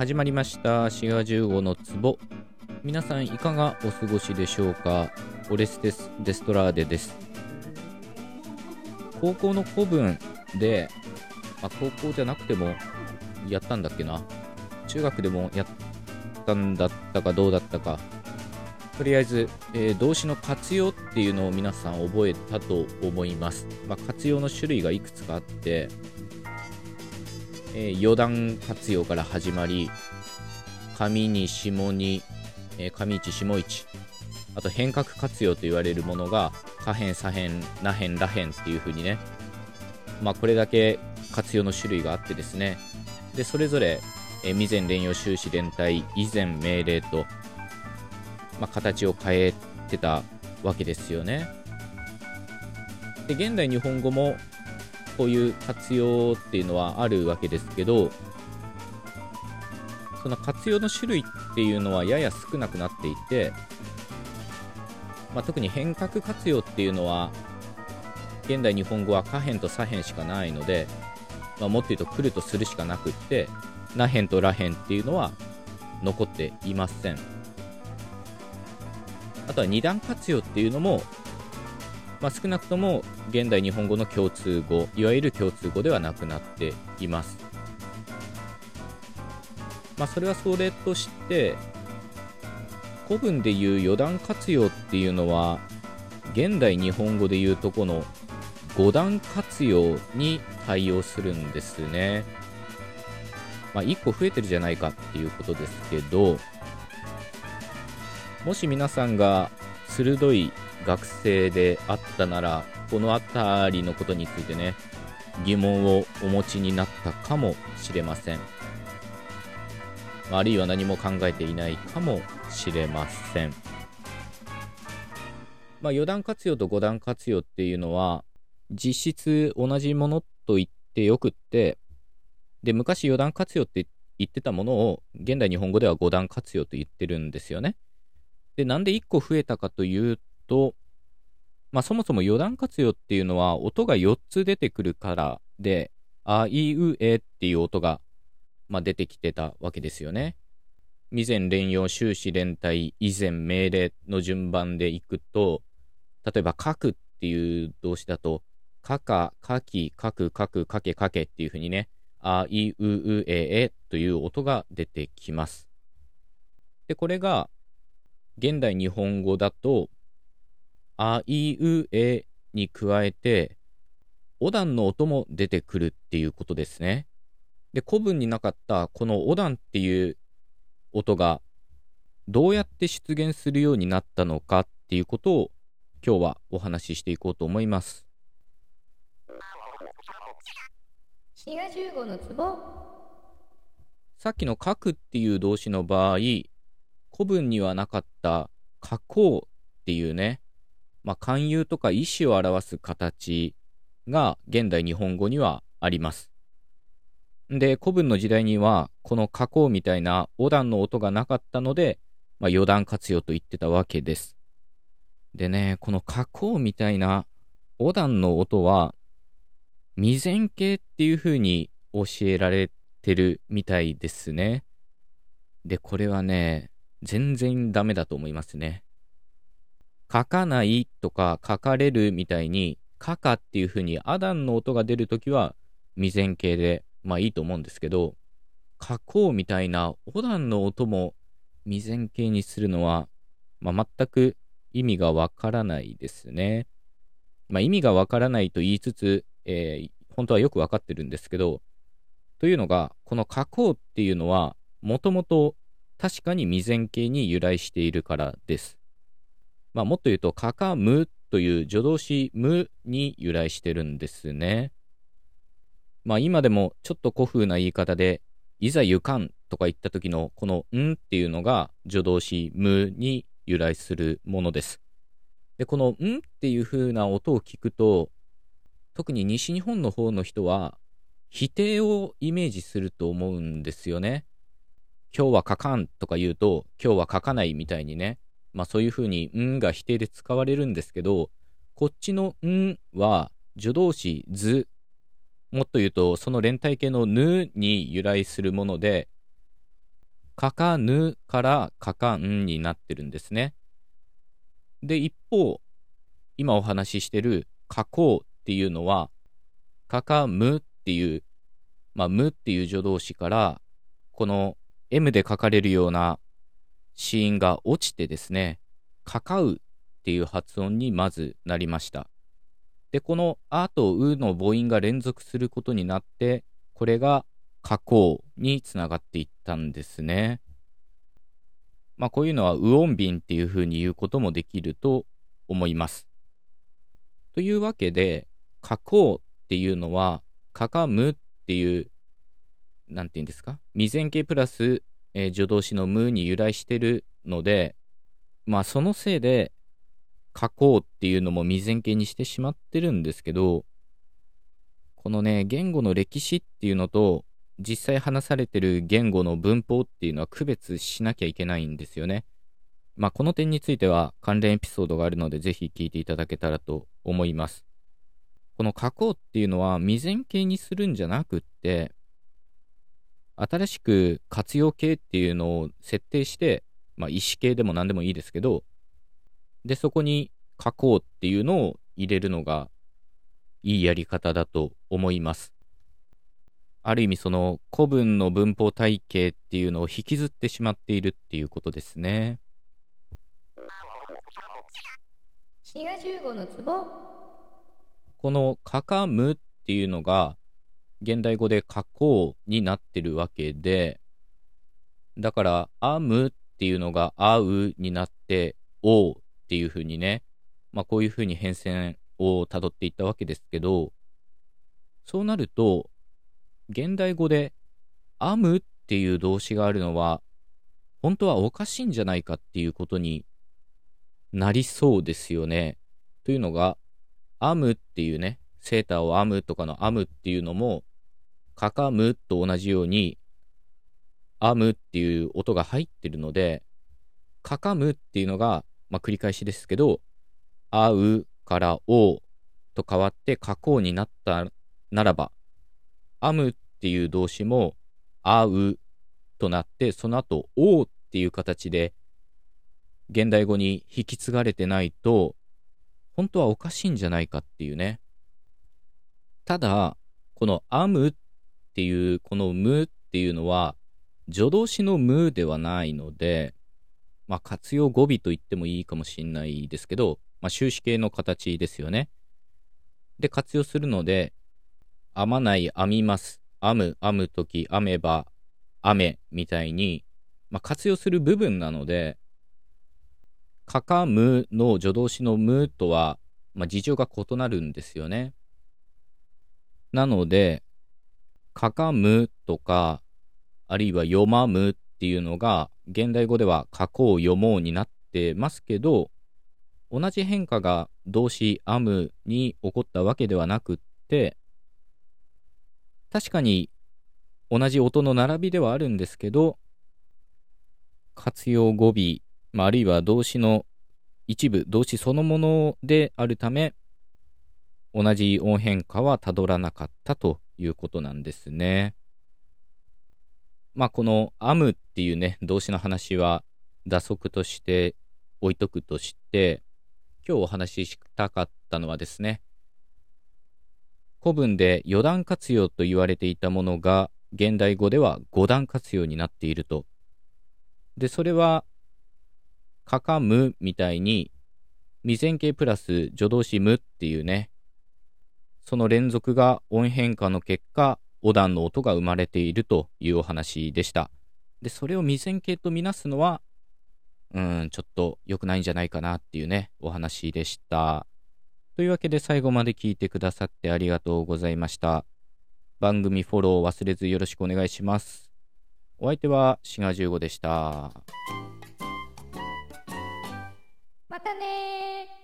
始まりました。滋賀15の壺。皆さんいかがお過ごしでしょうか？オレステス・デストラーデです。高校の古文で、まあ、高校じゃなくてもやったんだっけな？中学でもやったんだったかどうだったか。とりあえず、えー、動詞の活用っていうのを皆さん覚えたと思います、まあ、活用の種類がいくつかあってえー、余談活用から始まり、上に下に、えー、上一下一、あと変革活用と言われるものが、下辺、左辺、那辺、ら辺っていう風にね、まあこれだけ活用の種類があってですね、で、それぞれ、えー、未然連用終始連帯、以前命令と、まあ、形を変えてたわけですよね。で、現代日本語もこういう活用っていうのはあるわけですけど、その活用の種類っていうのはやや少なくなっていて、まあ、特に変革活用っていうのは、現代日本語は下辺と左辺しかないので、まあ、もっと言うと来るとするしかなくって、那辺とら辺っていうのは残っていません。あとは二段活用っていうのもまあ、少なくとも現代日本語の共通語いわゆる共通語ではなくなっています。まあ、それはそれとして古文でいう余談活用っていうのは現代日本語でいうとこの五段活用に対応するんですね。まあ、1個増えてるじゃないかっていうことですけどもし皆さんが鋭い学生であったなら、この辺りのことについてね、疑問をお持ちになったかもしれません。あるいは何も考えていないかもしれません。まあ、余談活用と五段活用っていうのは、実質同じものと言ってよくって、で、昔余談活用って言ってたものを、現代日本語では五段活用と言ってるんですよね。で、なんで1個増えたかというと、まあ、そもそも余談活用っていうのは音が4つ出てくるからで、あいうえっていう音が、まあ、出てきてたわけですよね。未然連用終始連帯以前命令の順番でいくと、例えば書くっていう動詞だと、かか、かき、かく、かく、かけ、かけっていうふうにね、あいううええという音が出てきます。で、これが現代日本語だと、あいうえに加えて、お段の音も出てくるっていうことですね。で、古文になかったこのお段っていう音がどうやって出現するようになったのかっていうことを今日はお話ししていこうと思います。さっきの書くっていう動詞の場合、古文にはなかった書こうっていうね、まあ、勧誘とか意思を表す形が現代日本語にはあります。で、古文の時代には、この加工みたいなお段の音がなかったので、まあ、余談活用と言ってたわけです。でね、この加工みたいなお段の音は、未然形っていう風に教えられてるみたいですね。で、これはね、全然ダメだと思いますね。書かないとか書かれるみたいに、書かっていう風にアダンの音が出るときは未然形で、まあいいと思うんですけど、書こうみたいなオダンの音も未然形にするのは、まあ、全く意味がわからないですね。まあ、意味がわからないと言いつつ、えー、本当はよくわかってるんですけど、というのが、この書こうっていうのは、もともと確かに未然形に由来しているからです。まあ、もっと言うと、かかむという助動詞むに由来してるんですね。まあ、今でもちょっと古風な言い方で、いざゆかんとか言った時のこのんっていうのが助動詞むに由来するものです。で、このんっていう風な音を聞くと、特に西日本の方の人は、否定をイメージすると思うんですよね。今日は書かんとか言うと、今日は書かないみたいにね、まあそういうふうに、んが否定で使われるんですけど、こっちのんは助動詞ず、もっと言うと、その連体形のぬに由来するもので、かかぬからかかんになってるんですね。で、一方、今お話ししてるかこうっていうのは、かかむっていう、まあ、むっていう助動詞から、この M で書かれるような子音が落ちてですね、かかうっていう発音にまずなりました。で、このあとうの母音が連続することになって、これが加工につながっていったんですね。まあこういうのはウオンビンっていうふうに言うこともできると思います。というわけで、加工っていうのは、かかむっていう、なんて言うんですか？未然形プラス、えー、助動詞のむに由来してるので、まあそのせいで、加工っていうのも未然形にしてしまってるんですけど、このね、言語の歴史っていうのと、実際話されてる言語の文法っていうのは区別しなきゃいけないんですよね。まあ、この点については関連エピソードがあるので、ぜひ聞いていただけたらと思います。この加工っていうのは未然形にするんじゃなくって、新しく活用形っていうのを設定して、まあ、意思形でも何でもいいですけど、で、そこに加工っていうのを入れるのがいいやり方だと思います。ある意味その古文の文法体系っていうのを引きずってしまっているっていうことですね。のこの「かかむ」っていうのが現代語で「加工」になってるわけでだから「あむ」っていうのが「あう」になって「おう」っていうふうにねまあこういうふうに変遷をたどっていったわけですけどそうなると現代語で編むっていう動詞があるのは、本当はおかしいんじゃないかっていうことになりそうですよね。というのが、編むっていうね、セーターを編むとかの編むっていうのも、かかむと同じように、編むっていう音が入ってるので、かかむっていうのが、まあ、繰り返しですけど、あうからおと変わって加工になったならば、編むっていう動詞も、あうとなって、その後、おうっていう形で、現代語に引き継がれてないと、本当はおかしいんじゃないかっていうね。ただ、この編むっっていう、このむっていうのは、助動詞のむではないので、まあ、活用語尾と言ってもいいかもしれないですけど、まあ、終止形の形ですよね。で、活用するので、編まない、編みます。編む、編むとき、編めば、編め、みたいに、まあ、活用する部分なので、かかむの助動詞のむとは、まあ、事情が異なるんですよね。なので、かかむとか、あるいは読まむっていうのが、現代語では書こう読もうになってますけど、同じ変化が動詞編むに起こったわけではなくって、確かに同じ音の並びではあるんですけど、活用語尾、まあ、あるいは動詞の一部、動詞そのものであるため、同じ音変化はたどらなかったということなんですね。まあ、この編むっていうね、動詞の話は打足として置いとくとして、今日お話ししたかったのはですね、古文で四段活用と言われていたものが、現代語では五段活用になっていると。で、それは、かかむみたいに、未然形プラス助動詞むっていうね、その連続が音変化の結果、お段の音が生まれているというお話でした。で、それを未然形とみなすのは、うん、ちょっと良くないんじゃないかなっていうね、お話でした。というわけで最後まで聞いてくださってありがとうございました。番組フォロー忘れずよろしくお願いします。お相手はシガ15でした。またね